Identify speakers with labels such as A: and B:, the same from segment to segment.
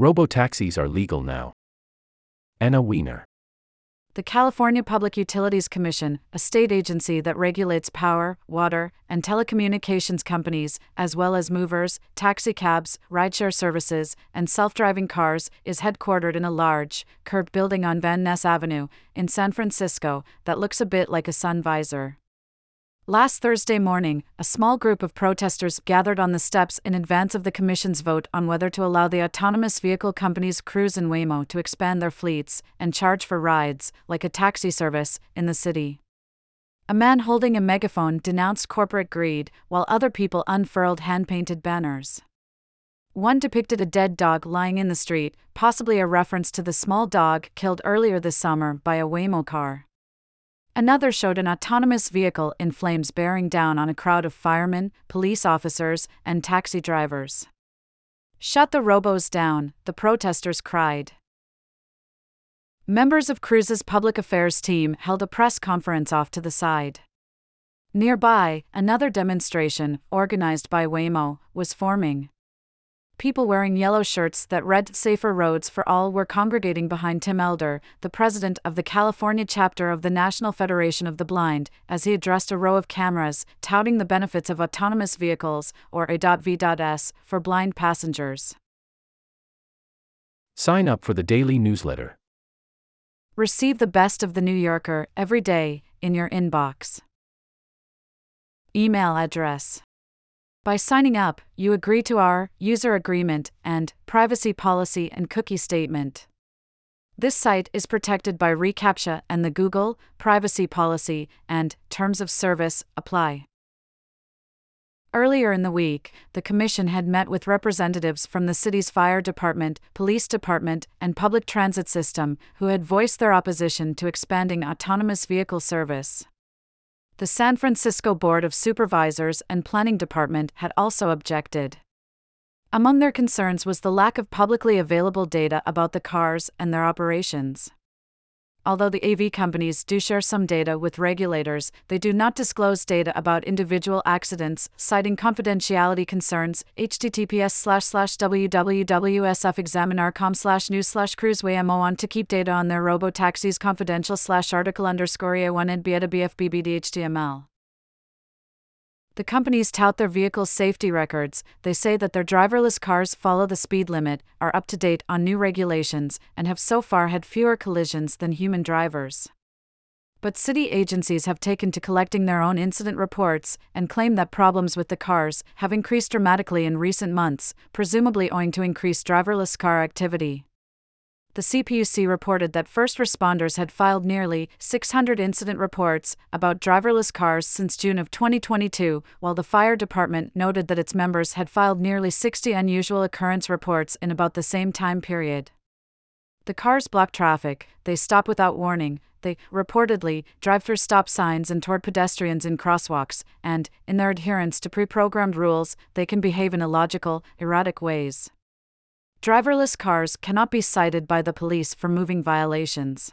A: Robotaxis are legal now. Anna Wiener.
B: The California Public Utilities Commission, a state agency that regulates power, water, and telecommunications companies, as well as movers, taxicabs, rideshare services, and self driving cars, is headquartered in a large, curved building on Van Ness Avenue, in San Francisco, that looks a bit like a sun visor. Last Thursday morning, a small group of protesters gathered on the steps in advance of the Commission's vote on whether to allow the autonomous vehicle companies Cruise and Waymo to expand their fleets and charge for rides, like a taxi service, in the city. A man holding a megaphone denounced corporate greed, while other people unfurled hand painted banners. One depicted a dead dog lying in the street, possibly a reference to the small dog killed earlier this summer by a Waymo car. Another showed an autonomous vehicle in flames bearing down on a crowd of firemen, police officers, and taxi drivers. Shut the robos down, the protesters cried. Members of Cruise's public affairs team held a press conference off to the side. Nearby, another demonstration, organized by Waymo, was forming people wearing yellow shirts that read Safer Roads for All were congregating behind Tim Elder, the president of the California chapter of the National Federation of the Blind, as he addressed a row of cameras, touting the benefits of autonomous vehicles, or A.V.S, for blind passengers.
A: Sign up for the daily newsletter.
B: Receive the best of the New Yorker every day in your inbox. Email address by signing up, you agree to our user agreement and privacy policy and cookie statement. This site is protected by reCAPTCHA and the Google privacy policy and terms of service apply. Earlier in the week, the Commission had met with representatives from the city's fire department, police department, and public transit system who had voiced their opposition to expanding autonomous vehicle service. The San Francisco Board of Supervisors and Planning Department had also objected. Among their concerns was the lack of publicly available data about the cars and their operations. Although the AV companies do share some data with regulators, they do not disclose data about individual accidents, citing confidentiality concerns. https slash slash www.sfexaminer.com slash news slash cruisewaymo want to keep data on their robo-taxis confidential slash article underscore a1 and beta bfbbdhtml. The companies tout their vehicles' safety records, they say that their driverless cars follow the speed limit, are up to date on new regulations, and have so far had fewer collisions than human drivers. But city agencies have taken to collecting their own incident reports and claim that problems with the cars have increased dramatically in recent months, presumably owing to increased driverless car activity the CPUC reported that first responders had filed nearly 600 incident reports about driverless cars since June of 2022, while the fire department noted that its members had filed nearly 60 unusual occurrence reports in about the same time period. The cars block traffic, they stop without warning, they, reportedly, drive through stop signs and toward pedestrians in crosswalks, and, in their adherence to pre programmed rules, they can behave in illogical, erratic ways. Driverless cars cannot be cited by the police for moving violations.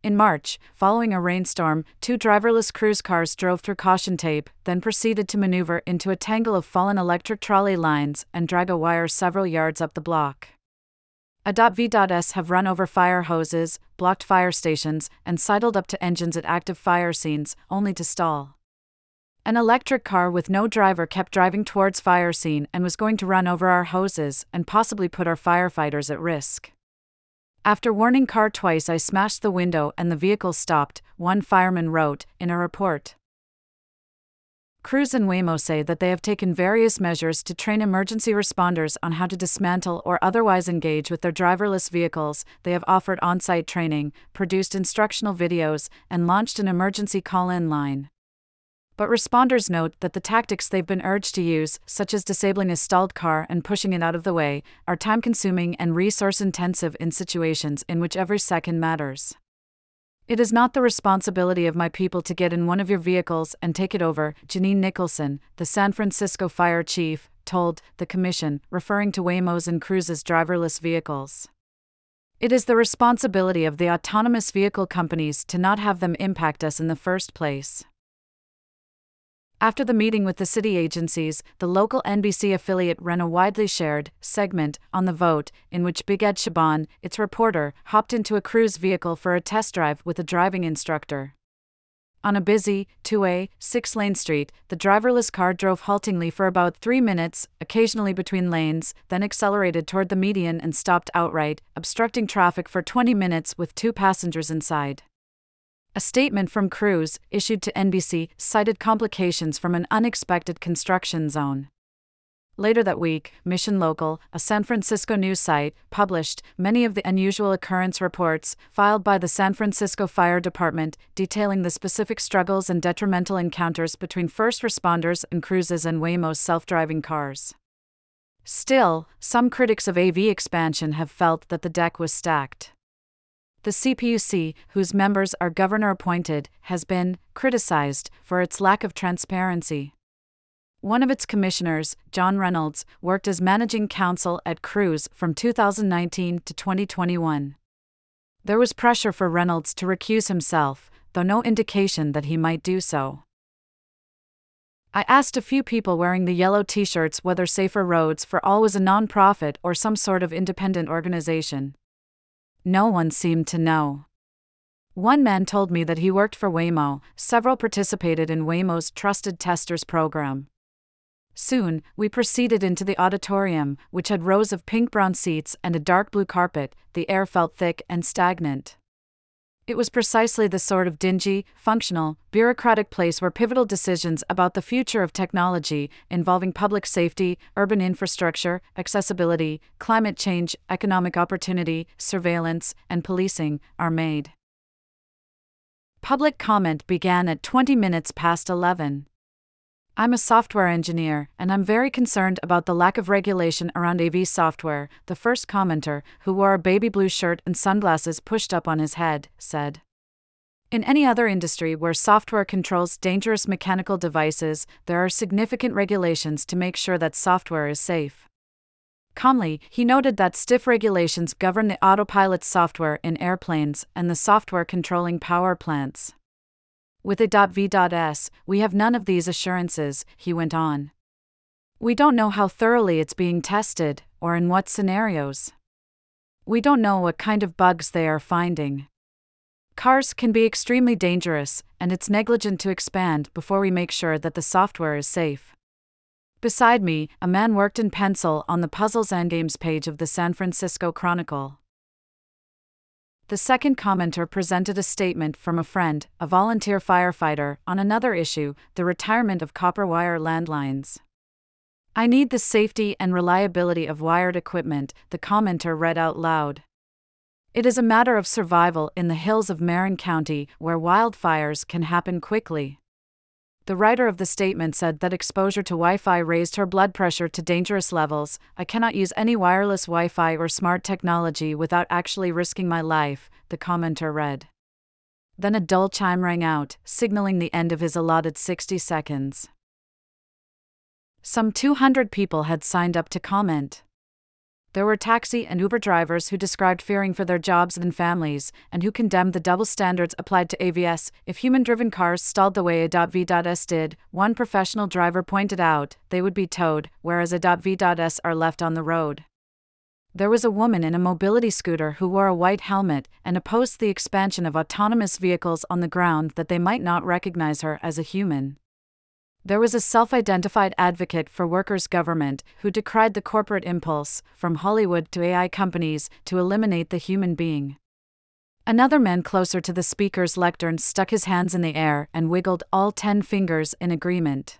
B: In March, following a rainstorm, two driverless cruise cars drove through caution tape, then proceeded to maneuver into a tangle of fallen electric trolley lines and drag a wire several yards up the block. A.V.S have run over fire hoses, blocked fire stations, and sidled up to engines at active fire scenes, only to stall. An electric car with no driver kept driving towards fire scene and was going to run over our hoses and possibly put our firefighters at risk. After warning car twice, I smashed the window and the vehicle stopped, one fireman wrote in a report. Cruise and Waymo say that they have taken various measures to train emergency responders on how to dismantle or otherwise engage with their driverless vehicles. They have offered on site training, produced instructional videos, and launched an emergency call in line but responders note that the tactics they've been urged to use, such as disabling a stalled car and pushing it out of the way, are time consuming and resource intensive in situations in which every second matters. It is not the responsibility of my people to get in one of your vehicles and take it over, Jeanine Nicholson, the San Francisco fire chief, told the Commission, referring to Waymo's and Cruise's driverless vehicles. It is the responsibility of the autonomous vehicle companies to not have them impact us in the first place. After the meeting with the city agencies, the local NBC affiliate ran a widely shared segment on the vote in which Bigad Shaban, its reporter, hopped into a Cruise vehicle for a test drive with a driving instructor. On a busy, two way, six lane street, the driverless car drove haltingly for about three minutes, occasionally between lanes, then accelerated toward the median and stopped outright, obstructing traffic for 20 minutes with two passengers inside. A statement from Cruise, issued to NBC, cited complications from an unexpected construction zone. Later that week, Mission Local, a San Francisco news site, published many of the unusual occurrence reports filed by the San Francisco Fire Department detailing the specific struggles and detrimental encounters between first responders and Cruises and Waymo's self driving cars. Still, some critics of AV expansion have felt that the deck was stacked. The CPUC, whose members are governor appointed, has been criticized for its lack of transparency. One of its commissioners, John Reynolds, worked as managing counsel at Cruise from 2019 to 2021. There was pressure for Reynolds to recuse himself, though no indication that he might do so. I asked a few people wearing the yellow t shirts whether Safer Roads for All was a nonprofit or some sort of independent organization. No one seemed to know. One man told me that he worked for Waymo, several participated in Waymo's Trusted Testers program. Soon, we proceeded into the auditorium, which had rows of pink brown seats and a dark blue carpet. The air felt thick and stagnant. It was precisely the sort of dingy, functional, bureaucratic place where pivotal decisions about the future of technology, involving public safety, urban infrastructure, accessibility, climate change, economic opportunity, surveillance, and policing, are made. Public comment began at 20 minutes past 11. I'm a software engineer, and I'm very concerned about the lack of regulation around AV software, the first commenter, who wore a baby blue shirt and sunglasses pushed up on his head, said. In any other industry where software controls dangerous mechanical devices, there are significant regulations to make sure that software is safe. Calmly, he noted that stiff regulations govern the autopilot software in airplanes and the software controlling power plants. With a.v.s, we have none of these assurances, he went on. We don't know how thoroughly it's being tested, or in what scenarios. We don't know what kind of bugs they are finding. Cars can be extremely dangerous, and it's negligent to expand before we make sure that the software is safe. Beside me, a man worked in pencil on the Puzzles Endgames page of the San Francisco Chronicle. The second commenter presented a statement from a friend, a volunteer firefighter, on another issue the retirement of copper wire landlines. I need the safety and reliability of wired equipment, the commenter read out loud. It is a matter of survival in the hills of Marin County, where wildfires can happen quickly. The writer of the statement said that exposure to Wi Fi raised her blood pressure to dangerous levels. I cannot use any wireless Wi Fi or smart technology without actually risking my life, the commenter read. Then a dull chime rang out, signaling the end of his allotted 60 seconds. Some 200 people had signed up to comment. There were taxi and Uber drivers who described fearing for their jobs and families, and who condemned the double standards applied to AVS if human driven cars stalled the way A.V.S did. One professional driver pointed out they would be towed, whereas A.V.S are left on the road. There was a woman in a mobility scooter who wore a white helmet and opposed the expansion of autonomous vehicles on the ground that they might not recognize her as a human. There was a self identified advocate for workers' government who decried the corporate impulse, from Hollywood to AI companies, to eliminate the human being. Another man closer to the speaker's lectern stuck his hands in the air and wiggled all ten fingers in agreement.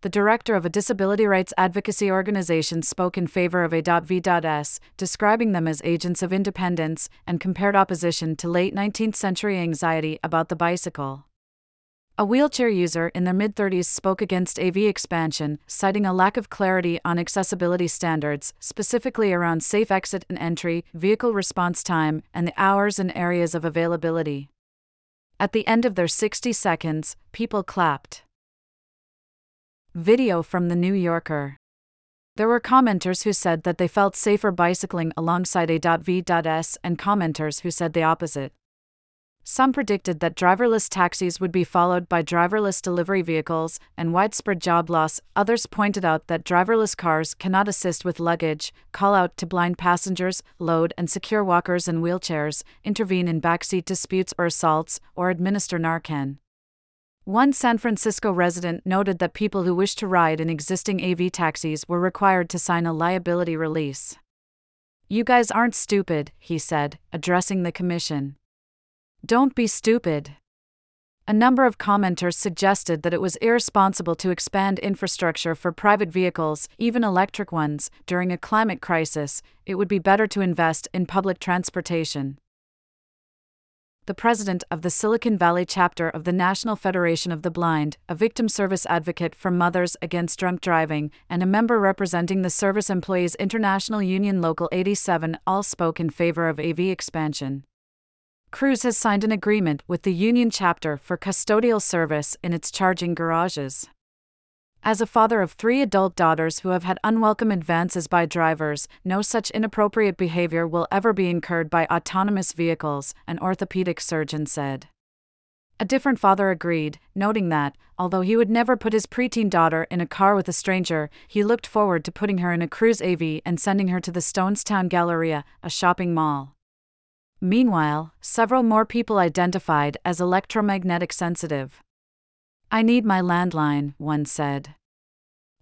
B: The director of a disability rights advocacy organization spoke in favor of A.V.S, describing them as agents of independence, and compared opposition to late 19th century anxiety about the bicycle. A wheelchair user in their mid 30s spoke against AV expansion, citing a lack of clarity on accessibility standards, specifically around safe exit and entry, vehicle response time, and the hours and areas of availability. At the end of their 60 seconds, people clapped. Video from The New Yorker. There were commenters who said that they felt safer bicycling alongside A.V.S and commenters who said the opposite. Some predicted that driverless taxis would be followed by driverless delivery vehicles and widespread job loss. Others pointed out that driverless cars cannot assist with luggage, call out to blind passengers, load and secure walkers and wheelchairs, intervene in backseat disputes or assaults, or administer Narcan. One San Francisco resident noted that people who wish to ride in existing AV taxis were required to sign a liability release. You guys aren't stupid, he said, addressing the commission. Don't be stupid. A number of commenters suggested that it was irresponsible to expand infrastructure for private vehicles, even electric ones, during a climate crisis. It would be better to invest in public transportation. The president of the Silicon Valley chapter of the National Federation of the Blind, a victim service advocate for Mothers Against Drunk Driving, and a member representing the Service Employees International Union Local 87 all spoke in favor of AV expansion. Cruise has signed an agreement with the union chapter for custodial service in its charging garages. As a father of three adult daughters who have had unwelcome advances by drivers, no such inappropriate behavior will ever be incurred by autonomous vehicles, an orthopedic surgeon said. A different father agreed, noting that, although he would never put his preteen daughter in a car with a stranger, he looked forward to putting her in a Cruise AV and sending her to the Stonestown Galleria, a shopping mall. Meanwhile, several more people identified as electromagnetic sensitive. I need my landline, one said.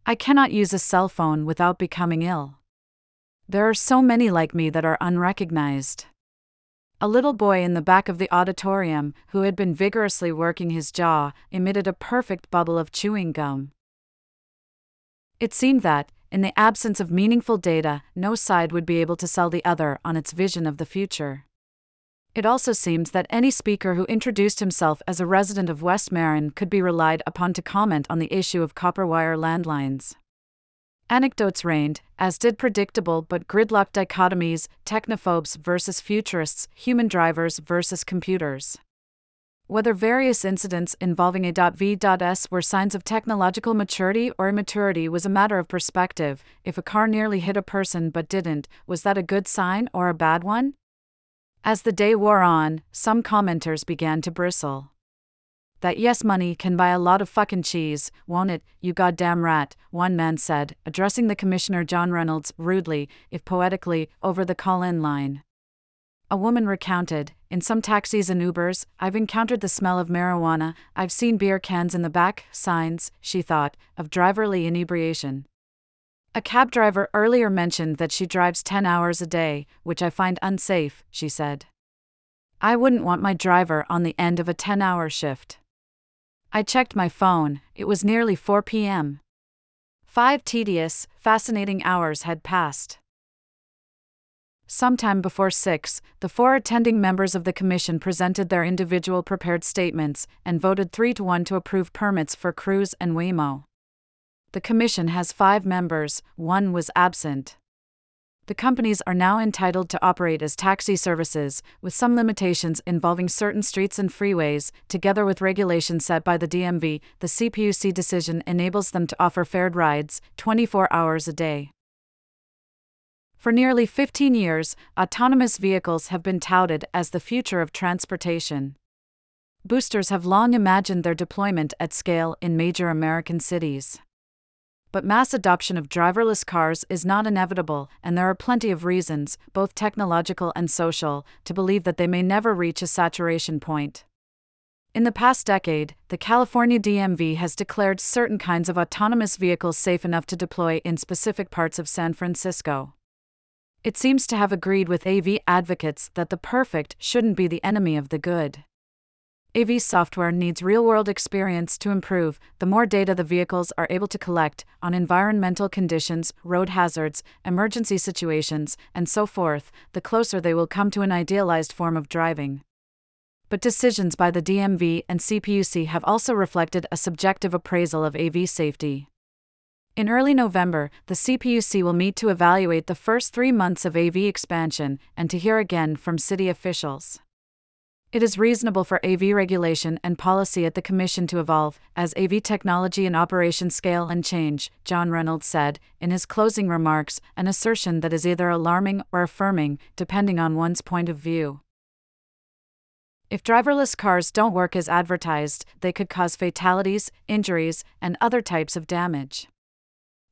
B: I cannot use a cell phone without becoming ill. There are so many like me that are unrecognized. A little boy in the back of the auditorium, who had been vigorously working his jaw, emitted a perfect bubble of chewing gum. It seemed that, in the absence of meaningful data, no side would be able to sell the other on its vision of the future. It also seems that any speaker who introduced himself as a resident of West Marin could be relied upon to comment on the issue of copper wire landlines. Anecdotes reigned, as did predictable but gridlock dichotomies technophobes versus futurists, human drivers versus computers. Whether various incidents involving A.V.S were signs of technological maturity or immaturity was a matter of perspective. If a car nearly hit a person but didn't, was that a good sign or a bad one? As the day wore on, some commenters began to bristle. That yes money can buy a lot of fucking cheese, won't it, you goddamn rat, one man said, addressing the commissioner John Reynolds rudely, if poetically, over the call in line. A woman recounted, in some taxis and Ubers, I've encountered the smell of marijuana, I've seen beer cans in the back, signs, she thought, of driverly inebriation. A cab driver earlier mentioned that she drives 10 hours a day, which I find unsafe, she said. I wouldn't want my driver on the end of a 10 hour shift. I checked my phone, it was nearly 4 p.m. Five tedious, fascinating hours had passed. Sometime before 6, the four attending members of the commission presented their individual prepared statements and voted 3 to 1 to approve permits for Cruise and Waymo. The commission has five members, one was absent. The companies are now entitled to operate as taxi services, with some limitations involving certain streets and freeways, together with regulations set by the DMV. The CPUC decision enables them to offer fared rides 24 hours a day. For nearly 15 years, autonomous vehicles have been touted as the future of transportation. Boosters have long imagined their deployment at scale in major American cities. But mass adoption of driverless cars is not inevitable, and there are plenty of reasons, both technological and social, to believe that they may never reach a saturation point. In the past decade, the California DMV has declared certain kinds of autonomous vehicles safe enough to deploy in specific parts of San Francisco. It seems to have agreed with AV advocates that the perfect shouldn't be the enemy of the good. AV software needs real world experience to improve. The more data the vehicles are able to collect on environmental conditions, road hazards, emergency situations, and so forth, the closer they will come to an idealized form of driving. But decisions by the DMV and CPUC have also reflected a subjective appraisal of AV safety. In early November, the CPUC will meet to evaluate the first three months of AV expansion and to hear again from city officials. It is reasonable for AV regulation and policy at the Commission to evolve as AV technology and operation scale and change, John Reynolds said, in his closing remarks, an assertion that is either alarming or affirming, depending on one's point of view. If driverless cars don't work as advertised, they could cause fatalities, injuries, and other types of damage.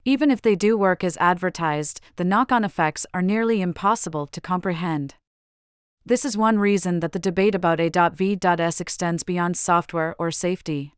B: Even if they do work as advertised, the knock on effects are nearly impossible to comprehend. This is one reason that the debate about A.V.S extends beyond software or safety.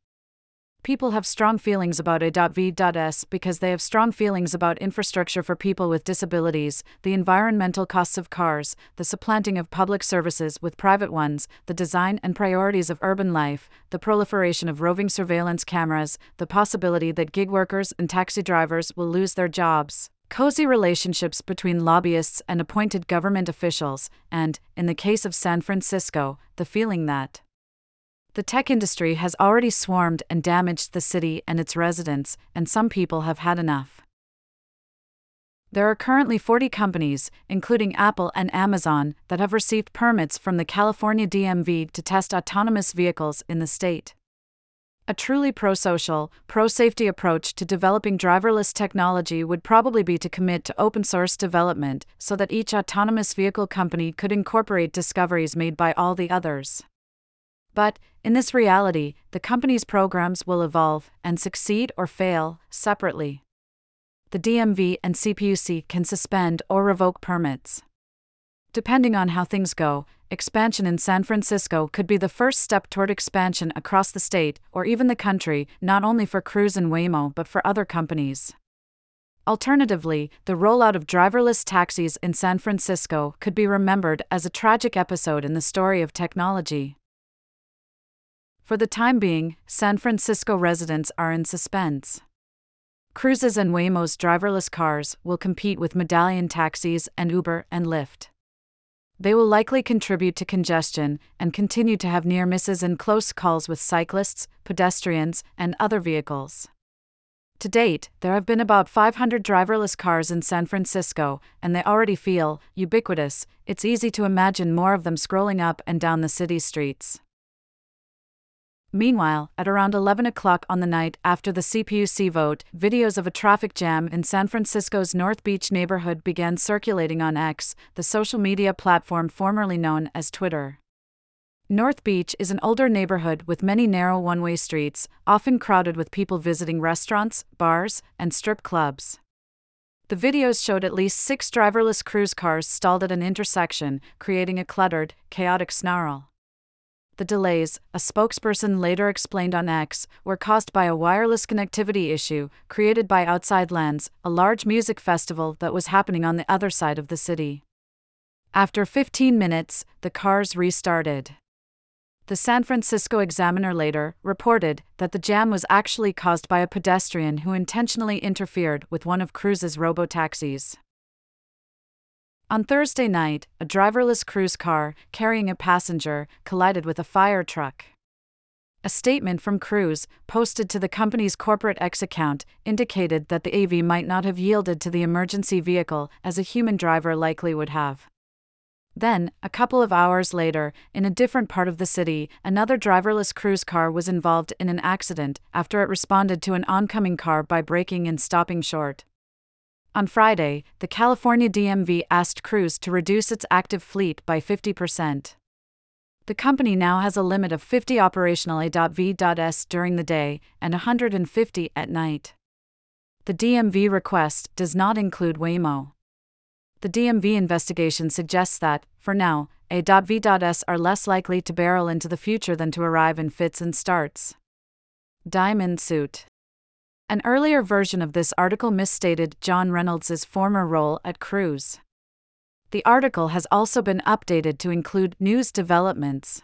B: People have strong feelings about A.V.S because they have strong feelings about infrastructure for people with disabilities, the environmental costs of cars, the supplanting of public services with private ones, the design and priorities of urban life, the proliferation of roving surveillance cameras, the possibility that gig workers and taxi drivers will lose their jobs, cozy relationships between lobbyists and appointed government officials, and, in the case of San Francisco, the feeling that the tech industry has already swarmed and damaged the city and its residents, and some people have had enough. There are currently 40 companies, including Apple and Amazon, that have received permits from the California DMV to test autonomous vehicles in the state. A truly pro social, pro safety approach to developing driverless technology would probably be to commit to open source development so that each autonomous vehicle company could incorporate discoveries made by all the others. But, in this reality, the company's programs will evolve and succeed or fail separately. The DMV and CPUC can suspend or revoke permits. Depending on how things go, expansion in San Francisco could be the first step toward expansion across the state or even the country, not only for Cruise and Waymo but for other companies. Alternatively, the rollout of driverless taxis in San Francisco could be remembered as a tragic episode in the story of technology. For the time being, San Francisco residents are in suspense. Cruises and Waymo's driverless cars will compete with medallion taxis and Uber and Lyft. They will likely contribute to congestion and continue to have near misses and close calls with cyclists, pedestrians, and other vehicles. To date, there have been about 500 driverless cars in San Francisco, and they already feel ubiquitous. It's easy to imagine more of them scrolling up and down the city streets. Meanwhile, at around 11 o'clock on the night after the CPUC vote, videos of a traffic jam in San Francisco's North Beach neighborhood began circulating on X, the social media platform formerly known as Twitter. North Beach is an older neighborhood with many narrow one way streets, often crowded with people visiting restaurants, bars, and strip clubs. The videos showed at least six driverless cruise cars stalled at an intersection, creating a cluttered, chaotic snarl. The delays, a spokesperson later explained on X, were caused by a wireless connectivity issue created by Outside Lands, a large music festival that was happening on the other side of the city. After 15 minutes, the cars restarted. The San Francisco Examiner later reported that the jam was actually caused by a pedestrian who intentionally interfered with one of Cruise's robotaxis. On Thursday night, a driverless cruise car, carrying a passenger, collided with a fire truck. A statement from Cruise, posted to the company's corporate X account, indicated that the AV might not have yielded to the emergency vehicle as a human driver likely would have. Then, a couple of hours later, in a different part of the city, another driverless cruise car was involved in an accident after it responded to an oncoming car by braking and stopping short. On Friday, the California DMV asked Cruise to reduce its active fleet by 50%. The company now has a limit of 50 operational A.V.S during the day and 150 at night. The DMV request does not include Waymo. The DMV investigation suggests that, for now, A.V.S are less likely to barrel into the future than to arrive in fits and starts. Diamond Suit an earlier version of this article misstated John Reynolds' former role at Cruise. The article has also been updated to include news developments.